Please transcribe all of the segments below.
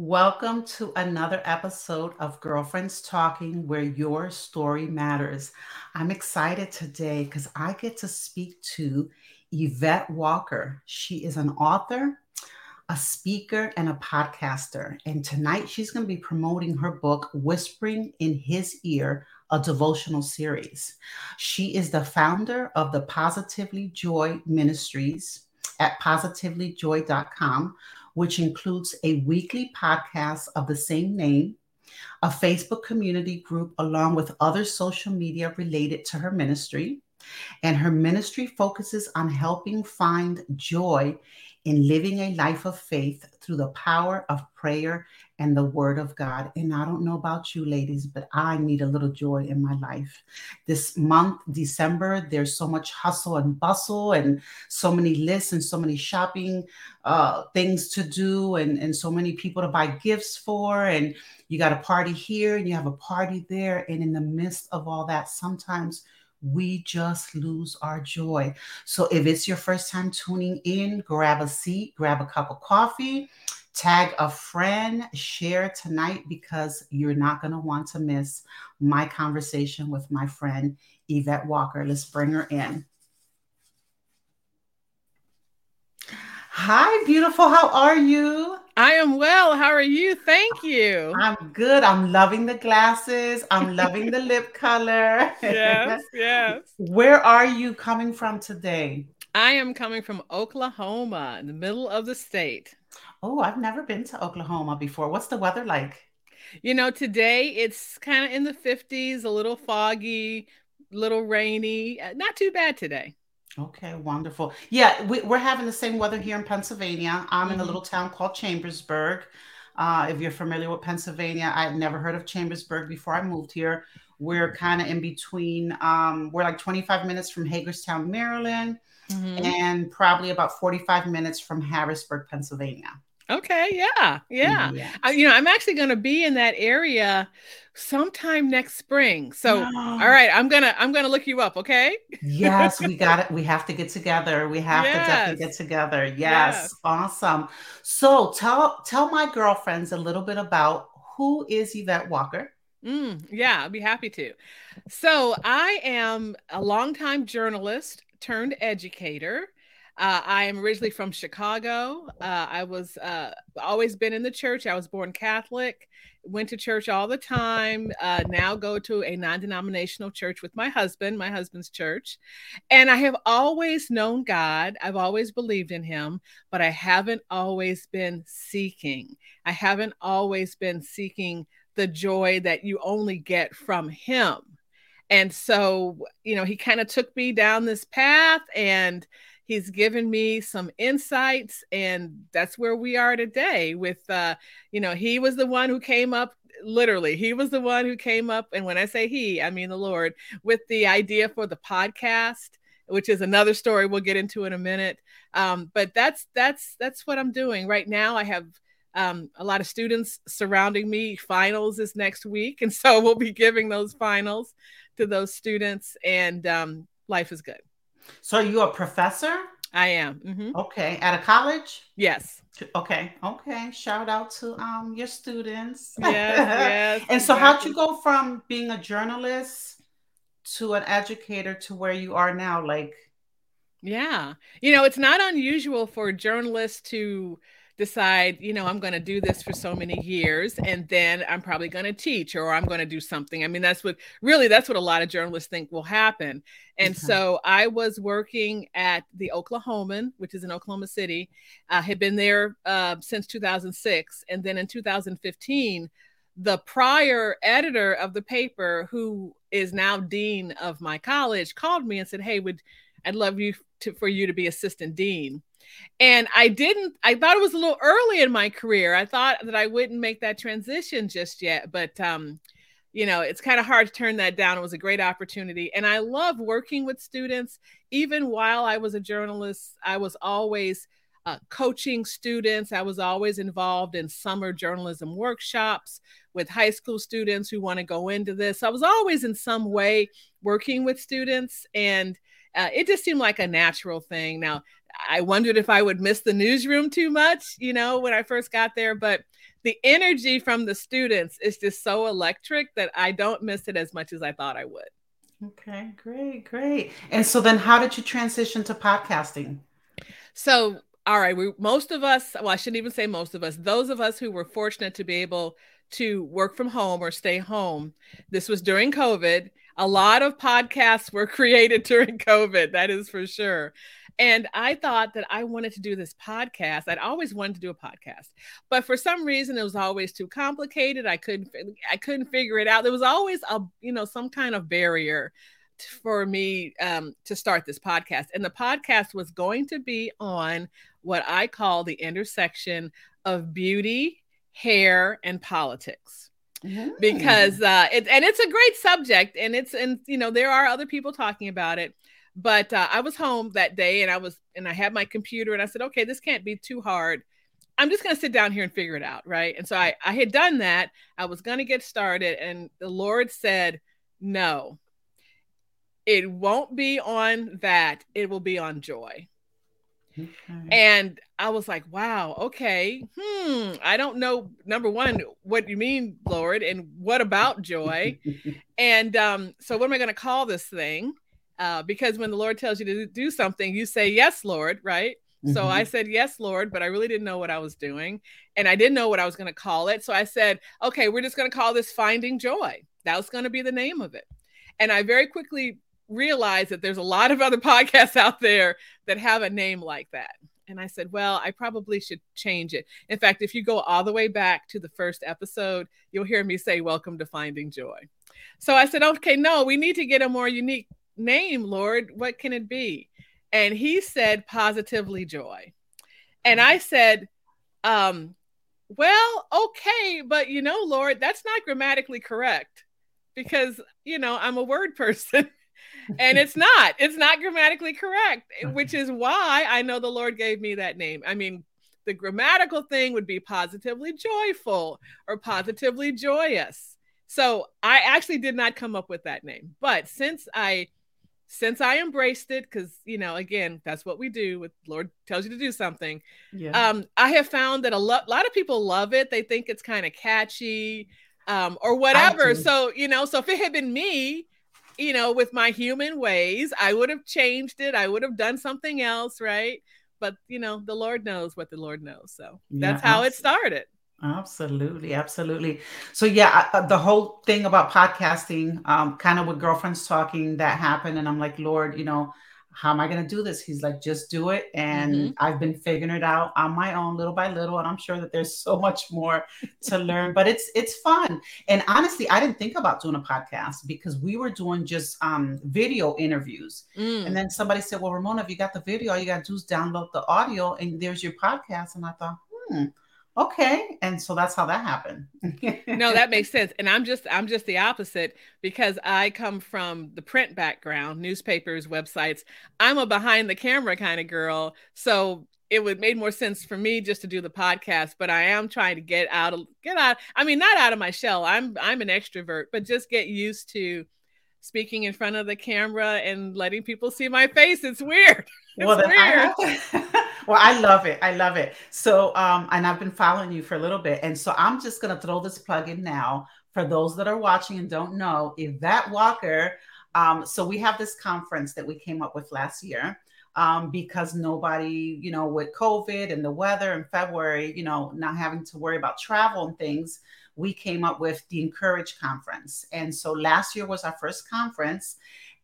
Welcome to another episode of Girlfriends Talking, where your story matters. I'm excited today because I get to speak to Yvette Walker. She is an author, a speaker, and a podcaster. And tonight she's going to be promoting her book, Whispering in His Ear, a devotional series. She is the founder of the Positively Joy Ministries at positivelyjoy.com, which includes a weekly podcast of the same name, a Facebook community group, along with other social media related to her ministry. And her ministry focuses on helping find joy in living a life of faith through the power of prayer and the word of God. And I don't know about you ladies, but I need a little joy in my life. This month, December, there's so much hustle and bustle and so many lists and so many shopping uh, things to do and, and so many people to buy gifts for. And you got a party here and you have a party there. And in the midst of all that, sometimes we just lose our joy. So if it's your first time tuning in, grab a seat, grab a cup of coffee, tag a friend, share tonight because you're not going to want to miss my conversation with my friend Yvette Walker. Let's bring her in. Hi, beautiful. How are you? I am well. How are you? Thank you. I'm good. I'm loving the glasses. I'm loving the lip color. Yes, yes. Where are you coming from today? I am coming from Oklahoma, in the middle of the state. Oh, I've never been to Oklahoma before. What's the weather like? You know, today it's kind of in the 50s, a little foggy, little rainy. Uh, not too bad today. Okay, wonderful. Yeah, we, are having the same weather here in Pennsylvania. I'm mm-hmm. in a mm-hmm. little town called Chambersburg. Uh, if you're familiar with Pennsylvania, I'd never heard of Chambersburg before I moved here. We're kind of in between, um, we're like 25 minutes from Hagerstown, Maryland, mm-hmm. and probably about 45 minutes from Harrisburg, Pennsylvania. Okay, yeah, yeah. yeah. I, you know, I'm actually going to be in that area sometime next spring. So, all right, I'm gonna I'm gonna look you up. Okay. yes, we got it. We have to get together. We have yes. to definitely get together. Yes, yes, awesome. So tell tell my girlfriends a little bit about who is Yvette Walker. Mm, yeah, I'd be happy to. So I am a longtime journalist turned educator. Uh, I am originally from Chicago. Uh, I was uh, always been in the church. I was born Catholic, went to church all the time. Uh, now go to a non-denominational church with my husband, my husband's church, and I have always known God. I've always believed in Him, but I haven't always been seeking. I haven't always been seeking the joy that you only get from Him. And so, you know, He kind of took me down this path and he's given me some insights and that's where we are today with uh you know he was the one who came up literally he was the one who came up and when i say he i mean the lord with the idea for the podcast which is another story we'll get into in a minute. Um, but that's that's that's what i'm doing. Right now i have um, a lot of students surrounding me. Finals is next week and so we'll be giving those finals to those students and um, life is good so you a professor? I am. Mm-hmm. Okay, at a college? Yes. Okay. Okay. Shout out to um your students. Yes. yes and so, exactly. how'd you go from being a journalist to an educator to where you are now? Like, yeah, you know, it's not unusual for journalists to decide, you know, I'm going to do this for so many years and then I'm probably going to teach or I'm going to do something. I mean, that's what really that's what a lot of journalists think will happen. And okay. so I was working at the Oklahoman, which is in Oklahoma City. I had been there uh, since 2006 and then in 2015 the prior editor of the paper who is now dean of my college called me and said, "Hey, would I'd love you to, for you to be assistant dean." And I didn't, I thought it was a little early in my career. I thought that I wouldn't make that transition just yet, but, um, you know, it's kind of hard to turn that down. It was a great opportunity. And I love working with students. Even while I was a journalist, I was always uh, coaching students. I was always involved in summer journalism workshops with high school students who want to go into this. I was always in some way working with students. And uh, it just seemed like a natural thing. Now, I wondered if I would miss the newsroom too much, you know, when I first got there, but the energy from the students is just so electric that I don't miss it as much as I thought I would. Okay, great, great. And so then how did you transition to podcasting? So, all right, we most of us, well, I shouldn't even say most of us, those of us who were fortunate to be able to work from home or stay home. This was during COVID. A lot of podcasts were created during COVID, that is for sure. And I thought that I wanted to do this podcast. I'd always wanted to do a podcast, but for some reason it was always too complicated. I couldn't I couldn't figure it out. There was always a you know some kind of barrier for me um, to start this podcast. And the podcast was going to be on what I call the intersection of beauty, hair, and politics. Mm-hmm. Because uh, it, and it's a great subject, and it's and you know there are other people talking about it, but uh, I was home that day and I was, and I had my computer and I said, okay, this can't be too hard. I'm just going to sit down here and figure it out. Right. And so I, I had done that. I was going to get started. And the Lord said, no, it won't be on that. It will be on joy. Okay. And I was like, wow, okay. Hmm. I don't know, number one, what you mean, Lord, and what about joy? and um, so, what am I going to call this thing? Uh, because when the Lord tells you to do something, you say, Yes, Lord, right? Mm-hmm. So I mm-hmm. said, Yes, Lord, but I really didn't know what I was doing. And I didn't know what I was going to call it. So I said, Okay, we're just going to call this Finding Joy. That was going to be the name of it. And I very quickly realized that there's a lot of other podcasts out there that have a name like that. And I said, well, I probably should change it. In fact, if you go all the way back to the first episode, you'll hear me say, Welcome to Finding Joy. So I said, okay, no, we need to get a more unique name, Lord? What can it be? And he said, positively joy. And I said, um, well, okay, but you know, Lord, that's not grammatically correct because, you know, I'm a word person. and it's not, it's not grammatically correct, which is why I know the Lord gave me that name. I mean, the grammatical thing would be positively joyful or positively joyous. So I actually did not come up with that name. But since I since I embraced it, because you know, again, that's what we do. With Lord tells you to do something. Yeah. Um, I have found that a lo- lot of people love it. They think it's kind of catchy, um, or whatever. So you know, so if it had been me, you know, with my human ways, I would have changed it. I would have done something else, right? But you know, the Lord knows what the Lord knows. So that's yeah, how absolutely. it started. Absolutely, absolutely. So yeah, uh, the whole thing about podcasting, um, kind of with girlfriends talking, that happened, and I'm like, Lord, you know, how am I going to do this? He's like, just do it, and mm-hmm. I've been figuring it out on my own, little by little, and I'm sure that there's so much more to learn, but it's it's fun. And honestly, I didn't think about doing a podcast because we were doing just um, video interviews, mm. and then somebody said, "Well, Ramona, if you got the video, all you got to do is download the audio, and there's your podcast." And I thought, hmm okay and so that's how that happened no that makes sense and i'm just i'm just the opposite because i come from the print background newspapers websites i'm a behind the camera kind of girl so it would made more sense for me just to do the podcast but i am trying to get out of get out i mean not out of my shell i'm i'm an extrovert but just get used to speaking in front of the camera and letting people see my face it's weird it's well, weird. I well, I love it. I love it. So, um, and I've been following you for a little bit. And so I'm just going to throw this plug in now for those that are watching and don't know Yvette Walker. Um, so we have this conference that we came up with last year. Um, because nobody, you know, with COVID and the weather in February, you know, not having to worry about travel and things, we came up with the Encourage Conference. And so last year was our first conference.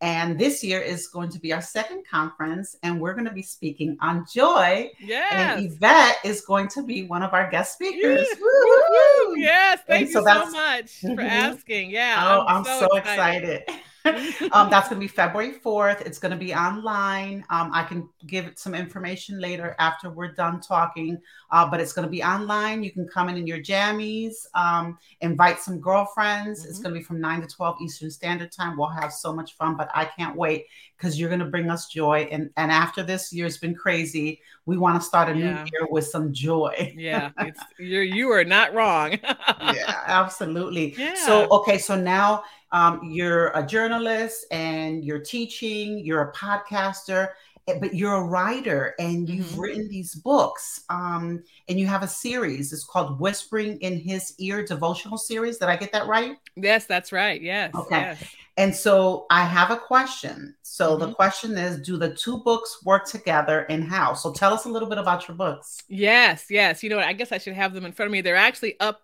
And this year is going to be our second conference, and we're going to be speaking on joy. Yes. And Yvette is going to be one of our guest speakers. Yes, yes thank so you so much for asking. Yeah. Oh, I'm, I'm so, so, excited. excited. um, that's going to be February 4th. It's going to be online. Um, I can give some information later after we're done talking, uh, but it's going to be online. You can come in in your jammies, um, invite some girlfriends. Mm-hmm. It's going to be from 9 to 12 Eastern Standard Time. We'll have so much fun, but I can't wait because you're going to bring us joy. And, and after this year's been crazy, we want to start a yeah. new year with some joy. yeah, it's, you're you are not wrong. yeah, absolutely. Yeah. So okay, so now um, you're a journalist and you're teaching. You're a podcaster Eh, but you're a writer and you've mm-hmm. written these books um, and you have a series it's called whispering in his ear devotional series did i get that right yes that's right yes okay yes. And so i have a question so mm-hmm. the question is do the two books work together and how so tell us a little bit about your books yes yes you know what i guess i should have them in front of me they're actually up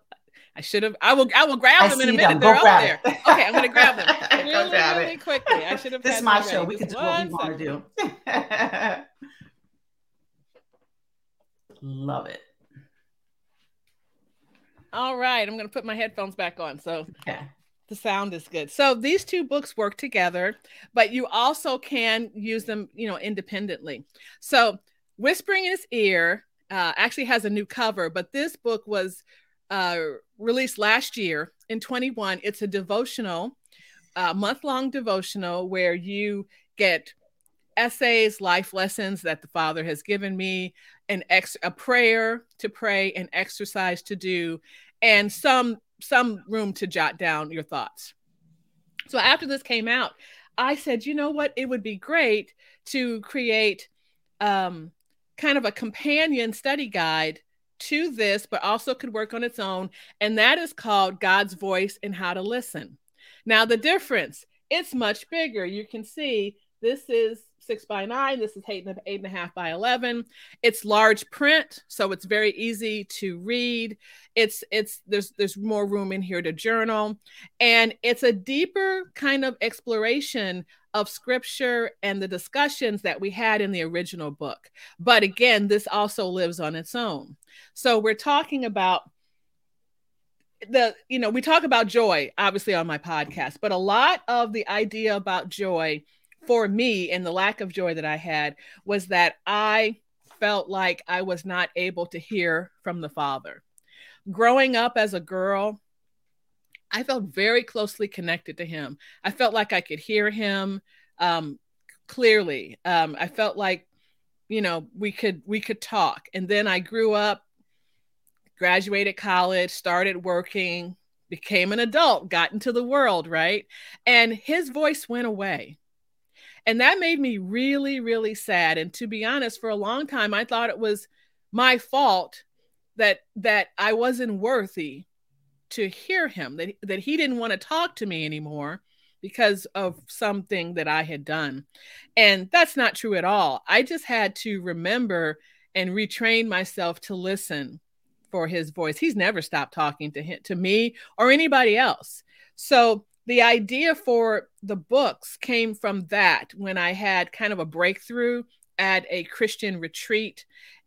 I should have. I will. I will grab I them in a minute. Them. They're up there. Okay, I'm going to grab them really, really it. quickly. I should have. This is my show. We can do what we want to do. Love it. All right, I'm going to put my headphones back on. So okay. The sound is good. So these two books work together, but you also can use them, you know, independently. So Whispering in His Ear uh, actually has a new cover, but this book was uh, released last year in 21. It's a devotional, uh, month long devotional where you get essays, life lessons that the Father has given me, an ex- a prayer to pray, an exercise to do, and some some room to jot down your thoughts. So after this came out, I said, you know what? It would be great to create um, kind of a companion study guide to this, but also could work on its own. And that is called God's Voice and How to Listen. Now, the difference, it's much bigger. You can see this is six by nine. This is eight and, eight and a half by 11. It's large print, so it's very easy to read. It's, it's, there's, there's more room in here to journal. And it's a deeper kind of exploration of scripture and the discussions that we had in the original book. But again, this also lives on its own. So we're talking about the you know we talk about joy obviously on my podcast but a lot of the idea about joy for me and the lack of joy that i had was that i felt like i was not able to hear from the father growing up as a girl i felt very closely connected to him i felt like i could hear him um, clearly um, i felt like you know we could we could talk and then i grew up graduated college, started working, became an adult, got into the world, right? And his voice went away. And that made me really, really sad. And to be honest, for a long time, I thought it was my fault that that I wasn't worthy to hear him, that, that he didn't want to talk to me anymore because of something that I had done. And that's not true at all. I just had to remember and retrain myself to listen for his voice. He's never stopped talking to him, to me or anybody else. So the idea for the books came from that when I had kind of a breakthrough at a Christian retreat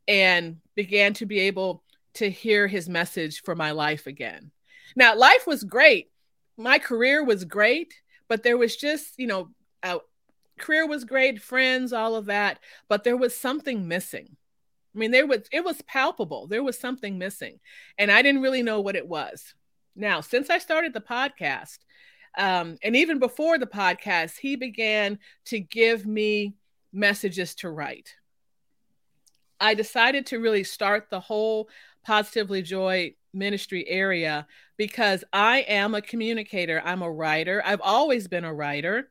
and began to be able to hear his message for my life again. Now, life was great. My career was great, but there was just, you know, a career was great, friends, all of that, but there was something missing. I mean, there was it was palpable. There was something missing, and I didn't really know what it was. Now, since I started the podcast, um, and even before the podcast, he began to give me messages to write. I decided to really start the whole Positively Joy ministry area because I am a communicator. I'm a writer. I've always been a writer.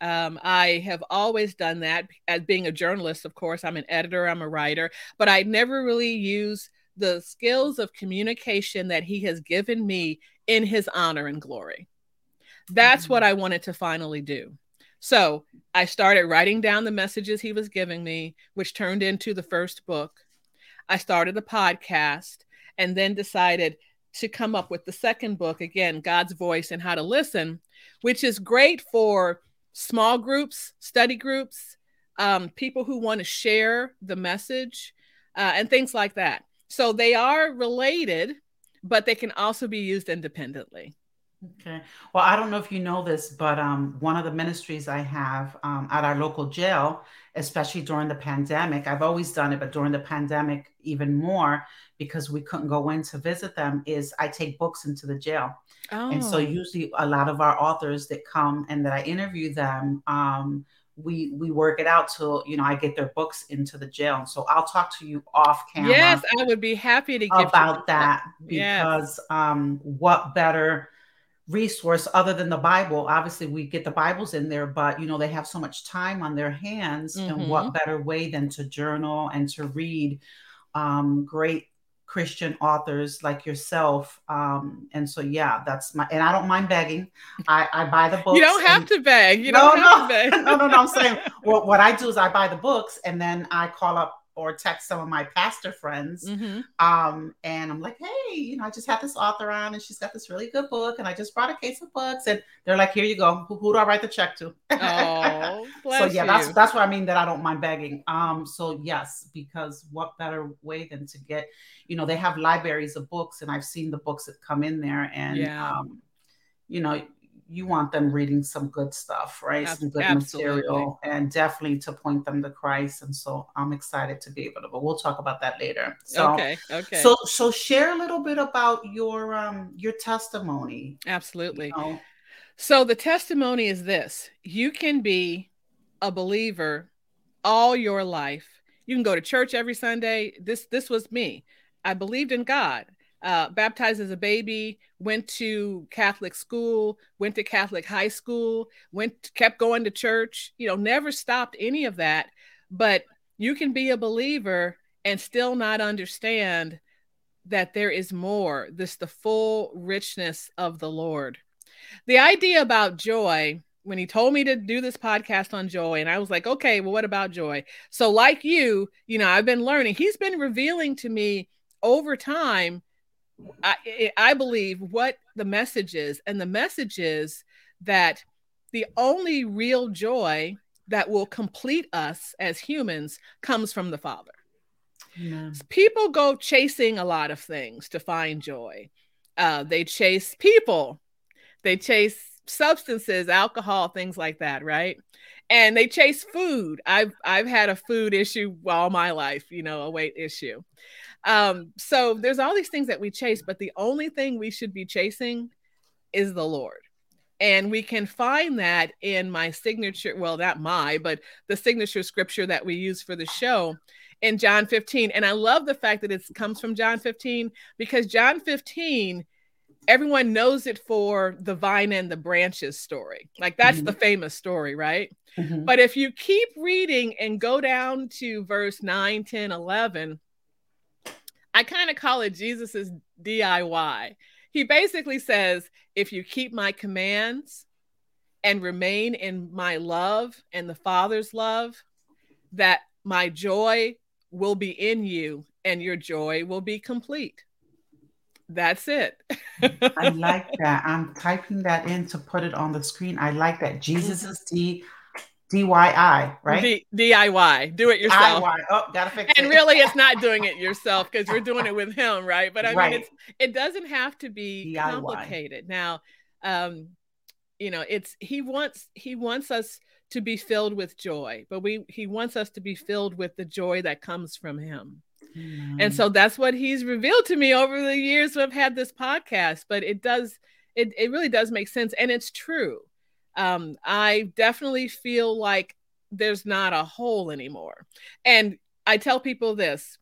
Um, I have always done that as being a journalist, of course. I'm an editor, I'm a writer, but I never really use the skills of communication that he has given me in his honor and glory. That's what I wanted to finally do. So I started writing down the messages he was giving me, which turned into the first book. I started the podcast and then decided to come up with the second book again, God's Voice and How to Listen, which is great for small groups, study groups, um, people who want to share the message, uh, and things like that. So they are related, but they can also be used independently. Okay. Well, I don't know if you know this, but um, one of the ministries I have um, at our local jail, especially during the pandemic, I've always done it, but during the pandemic, even more because we couldn't go in to visit them, is I take books into the jail. Oh. And so, oh. usually, a lot of our authors that come and that I interview them, um, we we work it out till you know I get their books into the jail. So I'll talk to you off camera. Yes, I would be happy to about that because yes. um, what better resource other than the Bible? Obviously, we get the Bibles in there, but you know they have so much time on their hands, mm-hmm. and what mm-hmm. better way than to journal and to read um, great Christian authors like yourself. Um, and so, yeah, that's my, and I don't mind begging. I, I buy the books. You don't have and, to beg. You no, don't have no, to beg. no, no, no. I'm saying, well, what I do is I buy the books and then I call up or text some of my pastor friends. Mm-hmm. Um, and I'm like, hey, you know, I just had this author on and she's got this really good book and I just brought a case of books. And they're like, here you go. Who, who do I write the check to? Oh, so yeah, you. that's that's what I mean that I don't mind begging. Um, so yes, because what better way than to get, you know, they have libraries of books and I've seen the books that come in there and yeah. um, you know, you want them reading some good stuff, right? some good absolutely. material, and definitely to point them to Christ. And so I'm excited to be able to. But we'll talk about that later. So, okay, okay. So, so share a little bit about your um your testimony. Absolutely. You know? So the testimony is this: you can be a believer all your life. You can go to church every Sunday. This this was me. I believed in God uh, baptized as a baby, went to Catholic school, went to Catholic high school, went kept going to church. You know, never stopped any of that. But you can be a believer and still not understand that there is more. This the full richness of the Lord. The idea about joy when he told me to do this podcast on joy and i was like okay well what about joy so like you you know i've been learning he's been revealing to me over time I, I believe what the message is, and the message is that the only real joy that will complete us as humans comes from the Father. Yeah. People go chasing a lot of things to find joy. Uh, they chase people, they chase substances, alcohol, things like that, right? And they chase food. I've I've had a food issue all my life, you know, a weight issue. Um, so there's all these things that we chase, but the only thing we should be chasing is the Lord. And we can find that in my signature, well, not my, but the signature scripture that we use for the show in John 15. And I love the fact that it comes from John 15 because John 15, everyone knows it for the vine and the branches story. Like that's mm-hmm. the famous story, right? Mm-hmm. But if you keep reading and go down to verse 9, 10, 11, I kind of call it Jesus's DIY. He basically says, if you keep my commands and remain in my love and the Father's love, that my joy will be in you and your joy will be complete. That's it. I like that. I'm typing that in to put it on the screen. I like that. Jesus's D DIY, right? D- DIY, do it yourself. DIY. Oh, gotta fix and it. really, it's not doing it yourself because we're doing it with him, right? But I right. mean, it's it doesn't have to be DIY. complicated. Now, um, you know, it's he wants he wants us to be filled with joy, but we he wants us to be filled with the joy that comes from him. Mm. And so that's what he's revealed to me over the years we've had this podcast. But it does, it, it really does make sense. And it's true um, I definitely feel like there's not a hole anymore. And I tell people this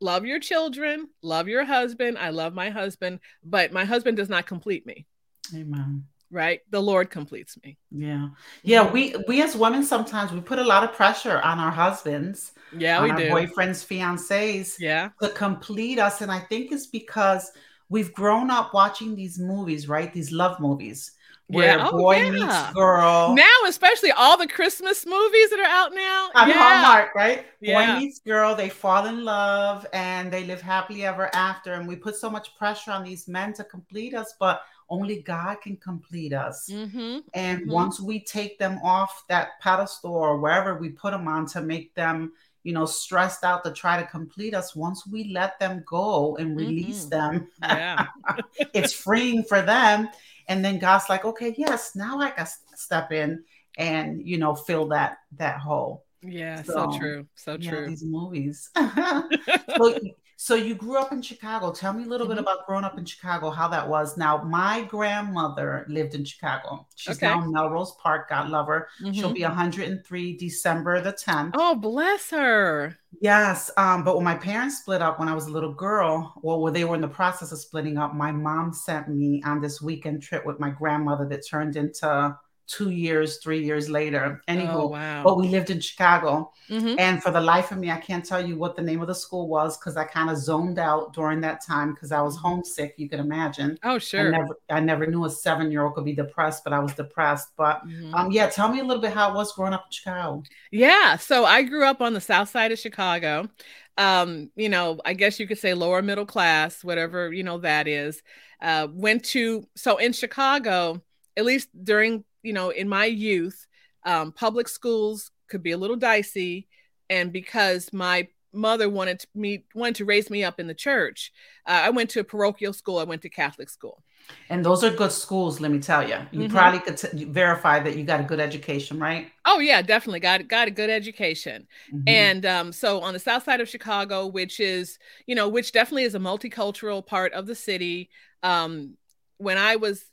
love your children, love your husband. I love my husband, but my husband does not complete me. Amen. Right? The Lord completes me. Yeah. Yeah. We we as women sometimes we put a lot of pressure on our husbands. Yeah, we our do. Boyfriends, fiancés. Yeah. To complete us. And I think it's because we've grown up watching these movies, right? These love movies where yeah. oh, boy yeah. meets girl. Now, especially all the Christmas movies that are out now. On yeah. Hallmark, right? Yeah. Boy meets girl, they fall in love and they live happily ever after. And we put so much pressure on these men to complete us, but only God can complete us. Mm-hmm. And mm-hmm. once we take them off that pedestal or wherever we put them on to make them, you know, stressed out to try to complete us, once we let them go and release mm-hmm. them, yeah. it's freeing for them and then God's like, okay, yes, now I can step in and you know fill that that hole. Yeah, so, so true, so true. these movies. so, So you grew up in Chicago. Tell me a little mm-hmm. bit about growing up in Chicago, how that was. Now, my grandmother lived in Chicago. She's okay. now in Melrose Park. God love her. Mm-hmm. She'll be 103 December the 10th. Oh, bless her. Yes. Um, but when my parents split up when I was a little girl, well, when they were in the process of splitting up, my mom sent me on this weekend trip with my grandmother that turned into two years, three years later. Anywho, oh, wow. but we lived in Chicago. Mm-hmm. And for the life of me, I can't tell you what the name of the school was because I kind of zoned out during that time because I was mm-hmm. homesick, you can imagine. Oh, sure. I never, I never knew a seven year old could be depressed, but I was depressed. But mm-hmm. um, yeah, tell me a little bit how it was growing up in Chicago. Yeah. So I grew up on the south side of Chicago. Um, you know, I guess you could say lower middle class, whatever, you know, that is. Uh, went to, so in Chicago, at least during you know, in my youth, um, public schools could be a little dicey, and because my mother wanted to me wanted to raise me up in the church, uh, I went to a parochial school. I went to Catholic school. And those are good schools, let me tell you. You mm-hmm. probably could t- verify that you got a good education, right? Oh yeah, definitely got got a good education. Mm-hmm. And um, so on the south side of Chicago, which is you know, which definitely is a multicultural part of the city. Um, when I was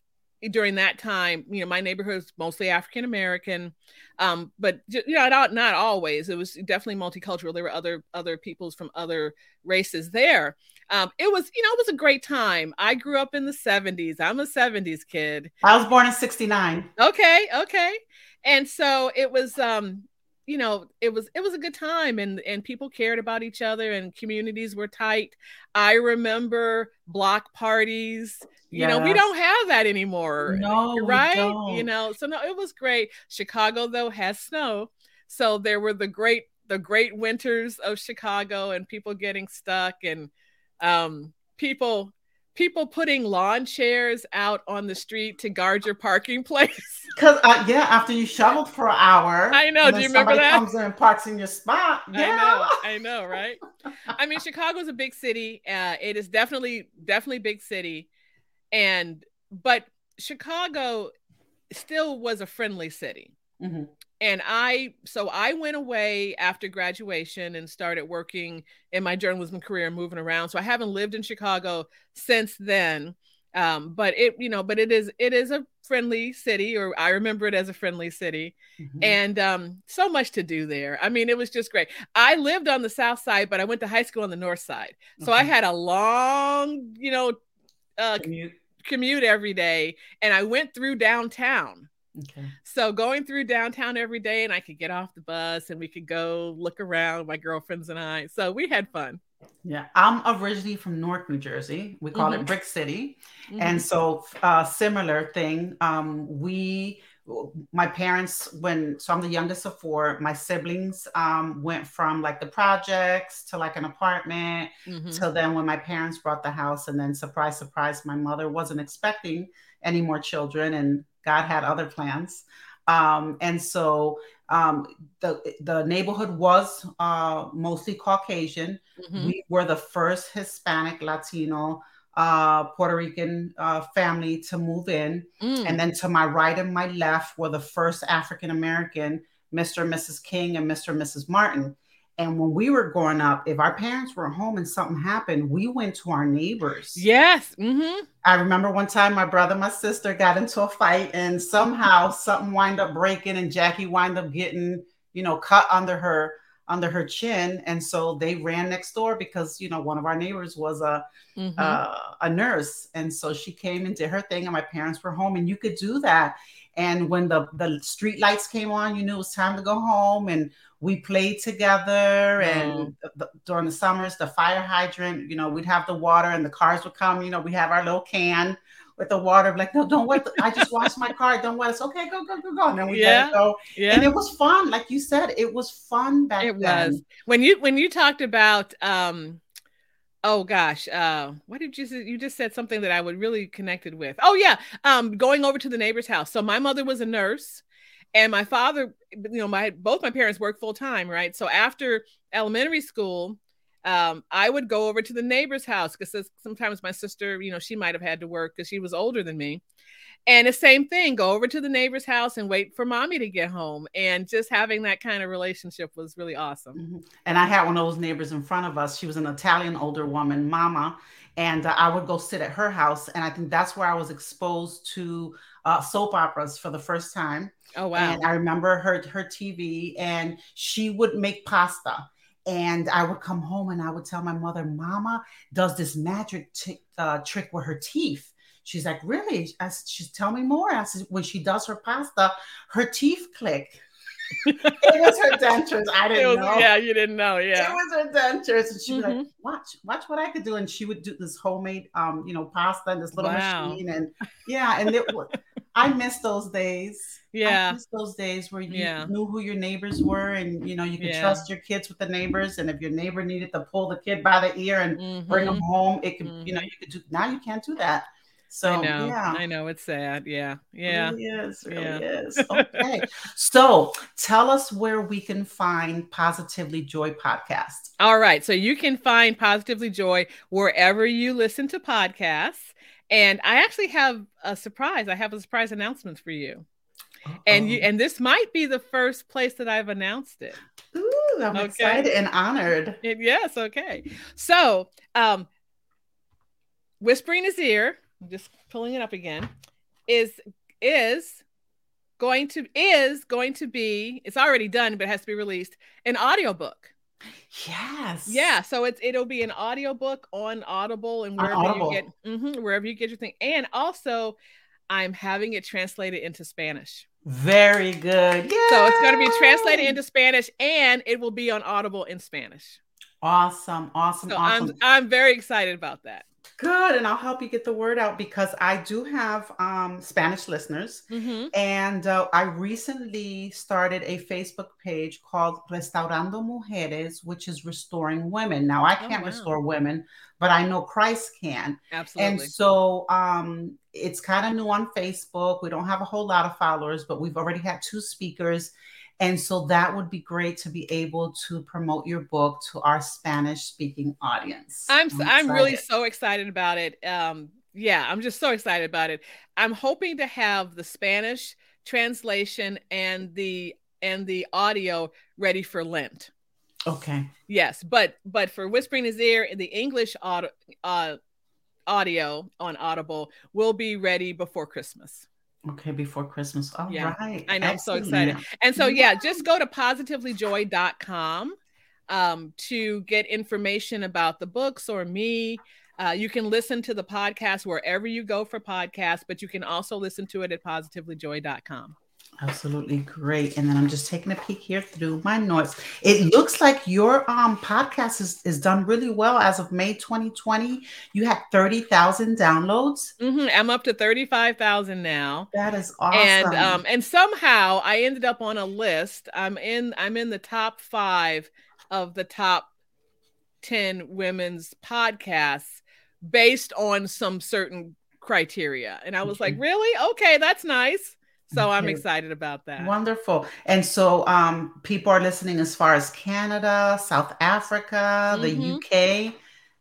during that time, you know, my neighborhood was mostly African American, um, but you know, not not always. It was definitely multicultural. There were other other peoples from other races there. Um, it was, you know, it was a great time. I grew up in the '70s. I'm a '70s kid. I was born in '69. Okay, okay, and so it was. Um, you know it was it was a good time and and people cared about each other and communities were tight. I remember block parties. You yes. know we don't have that anymore. No right you know so no it was great. Chicago though has snow. So there were the great the great winters of chicago and people getting stuck and um people people putting lawn chairs out on the street to guard your parking place. Because uh, yeah, after you shoveled for an hour, I know. Do you remember that? Comes in and parks in your spot. Yeah. I know. I know, right? I mean, Chicago's a big city. Uh, it is definitely, definitely big city, and but Chicago still was a friendly city. Mm-hmm and I so I went away after graduation and started working in my journalism career, moving around. So I haven't lived in Chicago since then. Um, but it, you know, but it is it is a friendly city, or I remember it as a friendly city, mm-hmm. and um, so much to do there. I mean, it was just great. I lived on the south side, but I went to high school on the north side, so I had a long, you know, uh, commute. commute every day, and I went through downtown. Okay. So going through downtown every day, and I could get off the bus and we could go look around, my girlfriends and I. So we had fun. Yeah, I'm originally from Newark, New Jersey. We call mm-hmm. it Brick City, mm-hmm. and so uh, similar thing. Um, we, my parents, when so I'm the youngest of four. My siblings um, went from like the projects to like an apartment. Mm-hmm. Till then, when my parents bought the house, and then surprise, surprise, my mother wasn't expecting any more children, and God had other plans. Um, and so um, the the neighborhood was uh, mostly Caucasian. Mm-hmm. We were the first Hispanic, Latino, uh, Puerto Rican uh, family to move in, mm. and then to my right and my left were the first African American, Mr. and Mrs. King and Mr. and Mrs. Martin. And when we were growing up, if our parents were home and something happened, we went to our neighbors. Yes. Mm-hmm. I remember one time my brother, my sister got into a fight, and somehow something wind up breaking, and Jackie wind up getting, you know, cut under her under her chin, and so they ran next door because you know one of our neighbors was a mm-hmm. uh, a nurse, and so she came and did her thing, and my parents were home, and you could do that. And when the the street lights came on, you knew it was time to go home, and we played together and the, during the summers the fire hydrant you know we'd have the water and the cars would come you know we have our little can with the water like no don't wet i just washed my car don't wet it's okay go go go go and then we yeah. go. Yeah. and it was fun like you said it was fun back it then. was. When you when you talked about um oh gosh uh what did you say you just said something that i would really connected with. Oh yeah um going over to the neighbor's house. So my mother was a nurse and my father you know my both my parents worked full time right so after elementary school um, I would go over to the neighbor's house because sometimes my sister, you know, she might have had to work because she was older than me. And the same thing, go over to the neighbor's house and wait for mommy to get home. And just having that kind of relationship was really awesome. Mm-hmm. And I had one of those neighbors in front of us. She was an Italian older woman, mama. And uh, I would go sit at her house. And I think that's where I was exposed to uh, soap operas for the first time. Oh, wow. And I remember her, her TV, and she would make pasta and I would come home and I would tell my mother, Mama does this magic t- uh, trick with her teeth. She's like, really? I said, she's tell me more. I said, when she does her pasta, her teeth click. it was her dentures. I didn't was, know. Yeah, you didn't know. Yeah, it was her dentures, and she mm-hmm. was like. "Watch, watch what I could do." And she would do this homemade, um, you know, pasta and this little wow. machine, and yeah, and it was. I miss those days. Yeah, those days where you yeah. knew who your neighbors were, and you know you could yeah. trust your kids with the neighbors. And if your neighbor needed to pull the kid by the ear and mm-hmm. bring them home, it could, mm-hmm. you know, you could do. Now you can't do that. So I know, yeah. I know it's sad. Yeah, yeah, it really is, really yeah. is. Okay, so tell us where we can find Positively Joy podcast. All right, so you can find Positively Joy wherever you listen to podcasts, and I actually have a surprise. I have a surprise announcement for you, Uh-oh. and you and this might be the first place that I've announced it. Ooh, I'm okay. excited and honored. It, yes, okay. So, um, Whisper in His Ear I'm just pulling it up again, is is going to is going to be it's already done, but it has to be released an audiobook. Yes. Yeah. So it's it'll be an audiobook on Audible and wherever Audible. you get mm-hmm, wherever you get your thing. And also I'm having it translated into Spanish. Very good. Yeah. So it's going to be translated into Spanish and it will be on Audible in Spanish. Awesome. Awesome. So awesome. I'm I'm very excited about that. Good, and I'll help you get the word out because I do have um, Spanish listeners, mm-hmm. and uh, I recently started a Facebook page called Restaurando Mujeres, which is restoring women. Now I oh, can't oh, wow. restore women, but I know Christ can. Absolutely. And so um, it's kind of new on Facebook. We don't have a whole lot of followers, but we've already had two speakers and so that would be great to be able to promote your book to our Spanish speaking audience. I'm I'm, I'm really so excited about it. Um, yeah, I'm just so excited about it. I'm hoping to have the Spanish translation and the and the audio ready for Lent. Okay. Yes, but but for whispering his ear, the English audio, uh, audio on Audible will be ready before Christmas. Okay, before Christmas. All yeah, right. I know. I'm so excited. And so, yeah, just go to positivelyjoy.com um, to get information about the books or me. Uh, you can listen to the podcast wherever you go for podcasts, but you can also listen to it at positivelyjoy.com. Absolutely great. And then I'm just taking a peek here through my notes. It looks like your um podcast is, is done really well as of May 2020. You had 30,000 downloads. Mm-hmm. I'm up to 35,000 now. That is awesome. And um and somehow I ended up on a list. I'm in I'm in the top 5 of the top 10 women's podcasts based on some certain criteria. And I was like, "Really? Okay, that's nice." So okay. I'm excited about that. Wonderful. And so um, people are listening as far as Canada, South Africa, mm-hmm. the UK.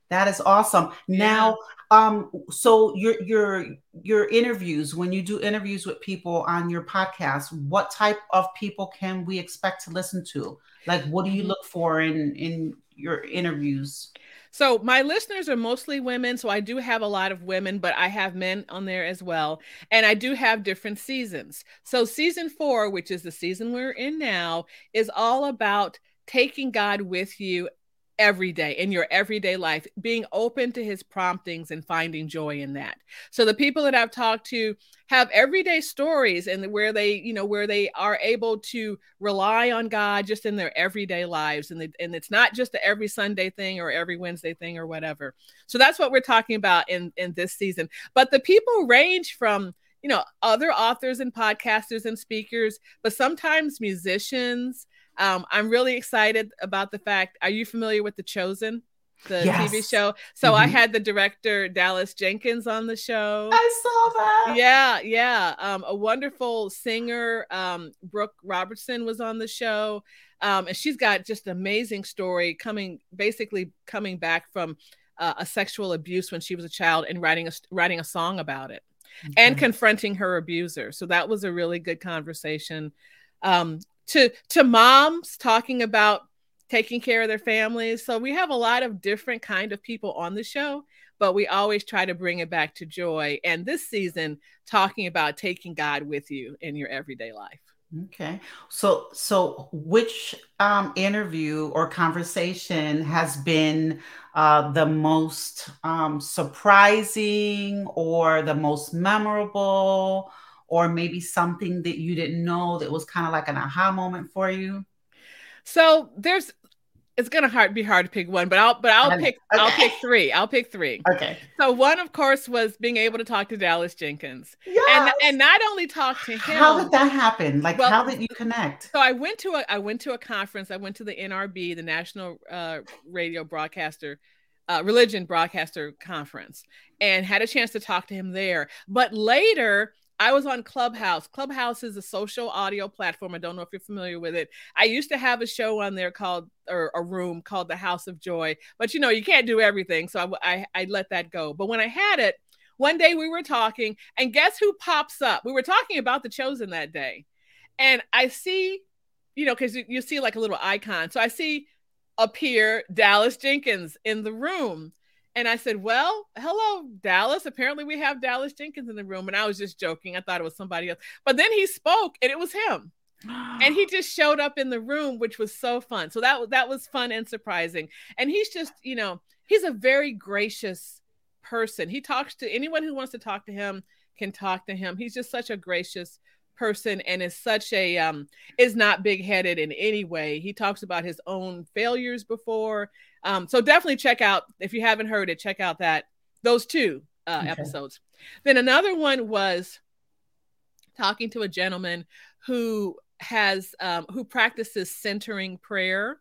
That is awesome. Yeah. Now, um, so your your your interviews, when you do interviews with people on your podcast, what type of people can we expect to listen to? Like what do you mm-hmm. look for in in your interviews? So my listeners are mostly women. So I do have a lot of women, but I have men on there as well. And I do have different seasons. So season four, which is the season we're in now, is all about taking God with you every day in your everyday life, being open to his promptings and finding joy in that. So the people that I've talked to have everyday stories and where they, you know, where they are able to rely on God just in their everyday lives. And, and it's not just the every Sunday thing or every Wednesday thing or whatever. So that's what we're talking about in, in this season. But the people range from, you know, other authors and podcasters and speakers, but sometimes musicians, um, I'm really excited about the fact. Are you familiar with The Chosen? the yes. TV show. So mm-hmm. I had the director Dallas Jenkins on the show. I saw that. Yeah, yeah. Um, a wonderful singer, um, Brooke Robertson was on the show. Um, and she's got just an amazing story coming, basically coming back from uh, a sexual abuse when she was a child and writing a writing a song about it, okay. and confronting her abuser. So that was a really good conversation. Um, to to moms talking about taking care of their families. So we have a lot of different kind of people on the show, but we always try to bring it back to joy. And this season, talking about taking God with you in your everyday life. Okay. So so which um interview or conversation has been uh the most um surprising or the most memorable or maybe something that you didn't know that was kind of like an aha moment for you? So there's it's gonna hard be hard to pick one, but I'll but I'll pick. I'll pick three. I'll pick three. Okay. So one, of course, was being able to talk to Dallas Jenkins. Yes. And and not only talk to him. How did that happen? Like well, how did you connect? So I went to a I went to a conference. I went to the NRB, the National uh, Radio Broadcaster uh, Religion Broadcaster Conference, and had a chance to talk to him there. But later I was on Clubhouse. Clubhouse is a social audio platform. I don't know if you're familiar with it. I used to have a show on there called, or a room called The House of Joy, but you know, you can't do everything. So I, I, I let that go. But when I had it, one day we were talking, and guess who pops up? We were talking about The Chosen that day. And I see, you know, because you, you see like a little icon. So I see appear Dallas Jenkins in the room. And I said, Well, hello, Dallas. Apparently, we have Dallas Jenkins in the room. And I was just joking. I thought it was somebody else. But then he spoke and it was him. and he just showed up in the room, which was so fun. So that, that was fun and surprising. And he's just, you know, he's a very gracious person. He talks to anyone who wants to talk to him, can talk to him. He's just such a gracious person and is such a um is not big-headed in any way he talks about his own failures before um, so definitely check out if you haven't heard it, check out that those two uh, okay. episodes. Then another one was talking to a gentleman who has um, who practices centering prayer,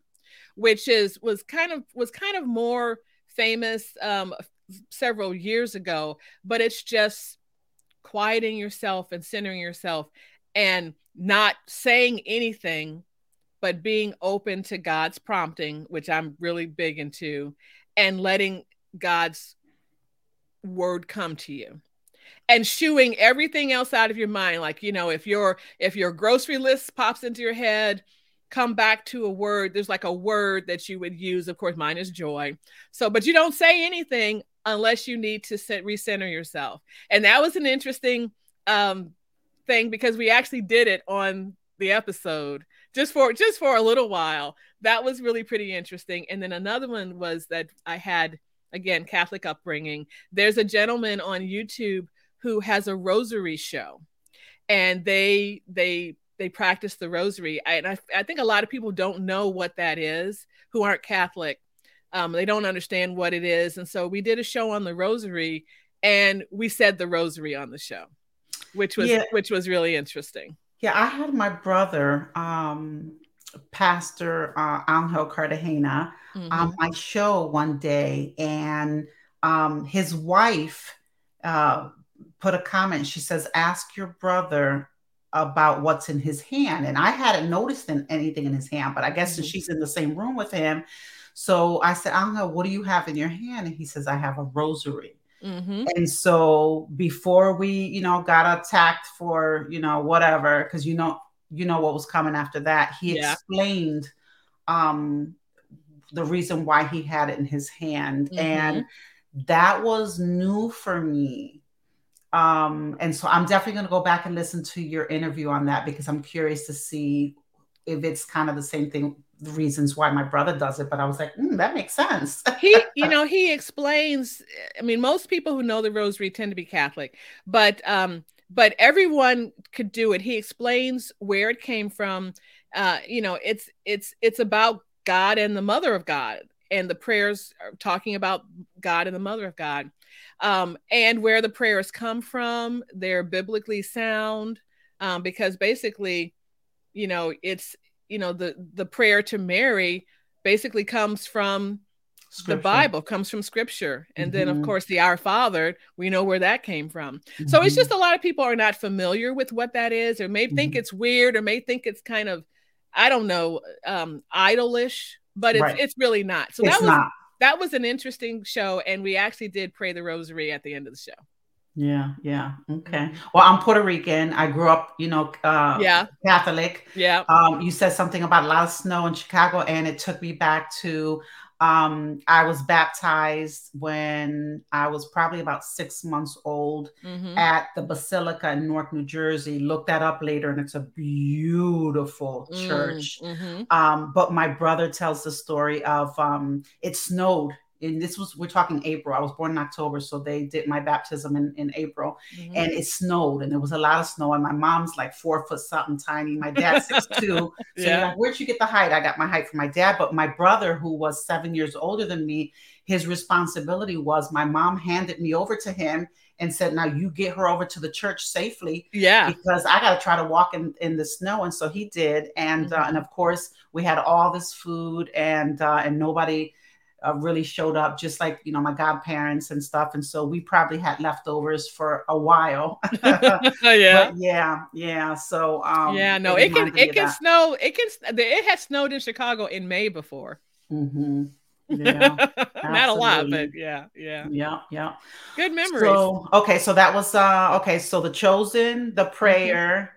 which is was kind of was kind of more famous um, several years ago, but it's just quieting yourself and centering yourself and not saying anything but being open to God's prompting, which I'm really big into, and letting God's word come to you and shooing everything else out of your mind. Like you know if your if your grocery list pops into your head come back to a word. There's like a word that you would use. Of course mine is joy. So but you don't say anything unless you need to set, recenter yourself. And that was an interesting um thing because we actually did it on the episode just for just for a little while. That was really pretty interesting. And then another one was that I had again Catholic upbringing. There's a gentleman on YouTube who has a rosary show, and they they they practice the rosary. I, and I, I think a lot of people don't know what that is who aren't Catholic. Um, they don't understand what it is, and so we did a show on the rosary, and we said the rosary on the show, which was yeah. which was really interesting. Yeah, I had my brother, um, Pastor uh, Angel Cartagena, mm-hmm. on my show one day, and um, his wife uh, put a comment. She says, "Ask your brother about what's in his hand." And I hadn't noticed anything in his hand, but I guess mm-hmm. she's in the same room with him. So I said, Angel, what do you have in your hand? And he says, I have a rosary. Mm-hmm. And so before we, you know, got attacked for, you know, whatever, because you know, you know what was coming after that, he yeah. explained um the reason why he had it in his hand. Mm-hmm. And that was new for me. Um, and so I'm definitely going to go back and listen to your interview on that because I'm curious to see if it's kind of the same thing the reasons why my brother does it, but I was like, mm, that makes sense. he, you know, he explains. I mean, most people who know the rosary tend to be Catholic, but um, but everyone could do it. He explains where it came from. Uh, you know, it's it's it's about God and the Mother of God, and the prayers are talking about God and the Mother of God, um, and where the prayers come from. They're biblically sound um, because basically, you know, it's you know the the prayer to mary basically comes from scripture. the bible comes from scripture and mm-hmm. then of mm-hmm. course the our father we know where that came from mm-hmm. so it's just a lot of people are not familiar with what that is or may think mm-hmm. it's weird or may think it's kind of I don't know, um, idolish, but it's Right. it's really not. So it's that was not. that was an interesting show, and we actually did pray the rosary at the end of the show. Yeah, yeah. Okay. Mhm. Well, I'm Puerto Rican. I grew up, you know, uh, Yeah, Catholic. yeah. Um, you said something about a lot of snow in Chicago, and it took me back to um, I was baptized when I was probably about six months old hmm at the Basilica in Newark, New Jersey. Look that up later, and it's a beautiful church. hmm Um, but my brother tells the story of um, it snowed. And this was we're talking April. I was born in October, so they did my baptism in, in April, hmm and it snowed, and there was a lot of snow. And my mom's like four foot something tiny. My dad's six two. So Yeah. like, where'd you get the height? I got my height from my dad, but my brother, who was seven years older than me, his responsibility was my mom handed me over to him and said, "Now you get her over to the church safely." Yeah. because I got to try to walk in, in the snow. And so he did. And, uh, Mhm. and of course we had all this food and, uh, and nobody uh, really showed up just like, you know, my godparents and stuff. And so we probably had leftovers for a while, yeah. but yeah, yeah. So, um, yeah. No, it can reminded me it can that. snow. It can. It has snowed in Chicago in May before. Mhm. Yeah, Not a lot, but yeah, yeah. yeah, yeah. Good memories. So, okay. So that was, uh, okay. So the chosen, the prayer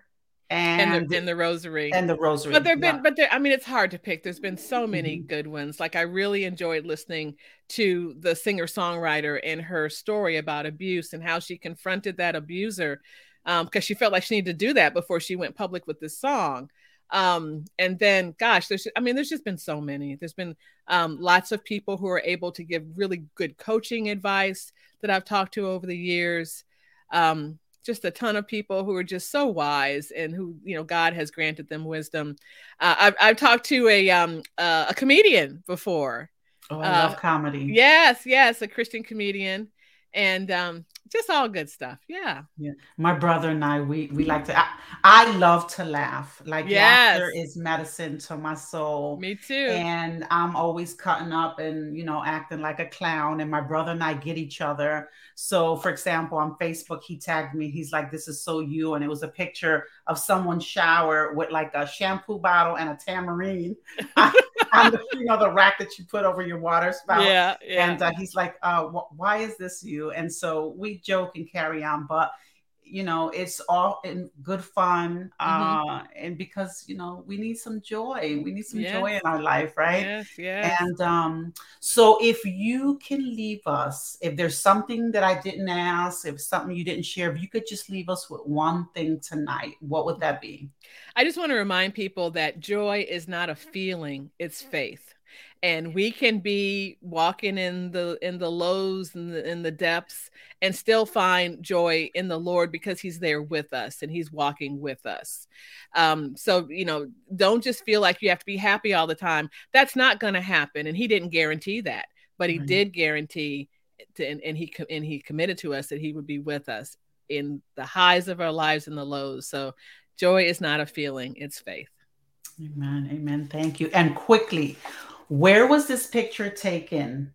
and and, the in the rosary. and the rosary. but there've Yeah. been, but there, I mean, it's hard to pick. There's been so many Mhm. good ones. Like I really enjoyed listening to the singer songwriter and her story about abuse and how she confronted that abuser because she felt like she needed to do that before she went public with this song. Um, and then, gosh, there's, I mean, there's just been so many. There's been um, lots of people who are able to give really good coaching advice that I've talked to over the years. Um, just a ton of people who are just so wise and who you know God has granted them wisdom. Uh, I've I've talked to a um uh, a comedian before. Oh, I uh, love comedy. Yes, yes, a Christian comedian, and um just all good stuff. Yeah, Yeah, my brother and I, we we like to. I, I love to laugh. Like Yes. laughter is medicine to my soul. me too. And I'm always cutting up and you know acting like a clown. And my brother and I get each other. So, for example, on Facebook, he tagged me. He's like, "This is so you," and it was a picture of someone's shower with like a shampoo bottle and a tambourine on the you know the rack that you put over your water spout. yeah, yeah. And uh, he's like, uh, wh- why is this you? And so we joke and carry on, but you know, it's all in good fun. Mm-hmm. Uh, and because, you know, we need some joy, we need some Yes. joy in our life, right? yes, yes. And um, so if you can leave us, if there's something that I didn't ask, if something you didn't share, if you could just leave us with one thing tonight, what would that be? I just want to remind people that joy is not a feeling, it's faith. And we can be walking in the in the lows and the, in the depths and still find joy in the Lord because he's there with us and he's walking with us. Um, so you know, don't just feel like you have to be happy all the time. That's not going to happen and he didn't guarantee that, but he Right. did guarantee to, and, and he and he committed to us that he would be with us in the highs of our lives and the lows. So joy is not a feeling, it's faith. Amen. Amen. Thank you. And quickly, where was this picture taken?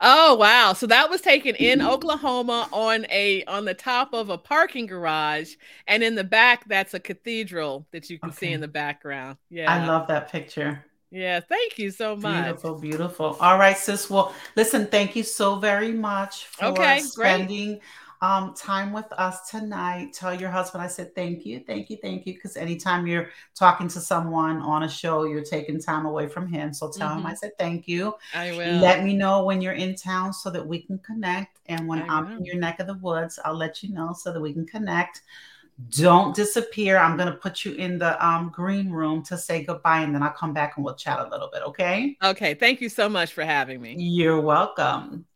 Oh wow. So that was taken in mm-hmm. Oklahoma on a on the top of a parking garage and in the back that's a cathedral that you can see in the background. Yeah. I love that picture. yeah, thank you so much. Beautiful, beautiful. All right, sis. Well, listen, thank you so very much for Okay, great. Um, time with us tonight. Tell your husband I said thank you, thank you, thank you. Because anytime you're talking to someone on a show, you're taking time away from him. So tell him I Mhm. said thank you. I will. Let me know when you're in town so that we can connect. And when I I'm will. in your neck of the woods, I'll let you know so that we can connect. Don't disappear. I'm going to put you in the um, green room to say goodbye, and then I'll come back and we'll chat a little bit. Okay. okay, thank you so much for having me. You're welcome.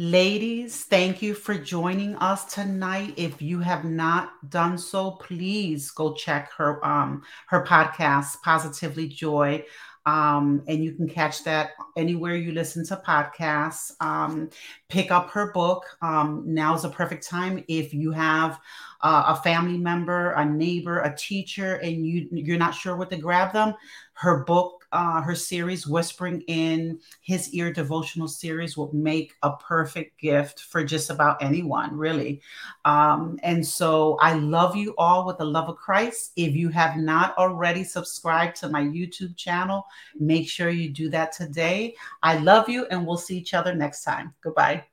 Ladies, thank you for joining us tonight. If you have not done so, please go check her um her podcast, Positively Joy. Um, and you can catch that anywhere you listen to podcasts. Um, pick up her book. Um, now is a perfect time if you have uh, a family member, a neighbor, a teacher, and you you're not sure what to grab them. Her book uh, her series, Whispering in His Ear devotional series, will make a perfect gift for just about anyone, really. Um, and so I love you all with the love of Christ. If you have not already subscribed to my YouTube channel, make sure you do that today. I love you, and we'll see each other next time. Goodbye.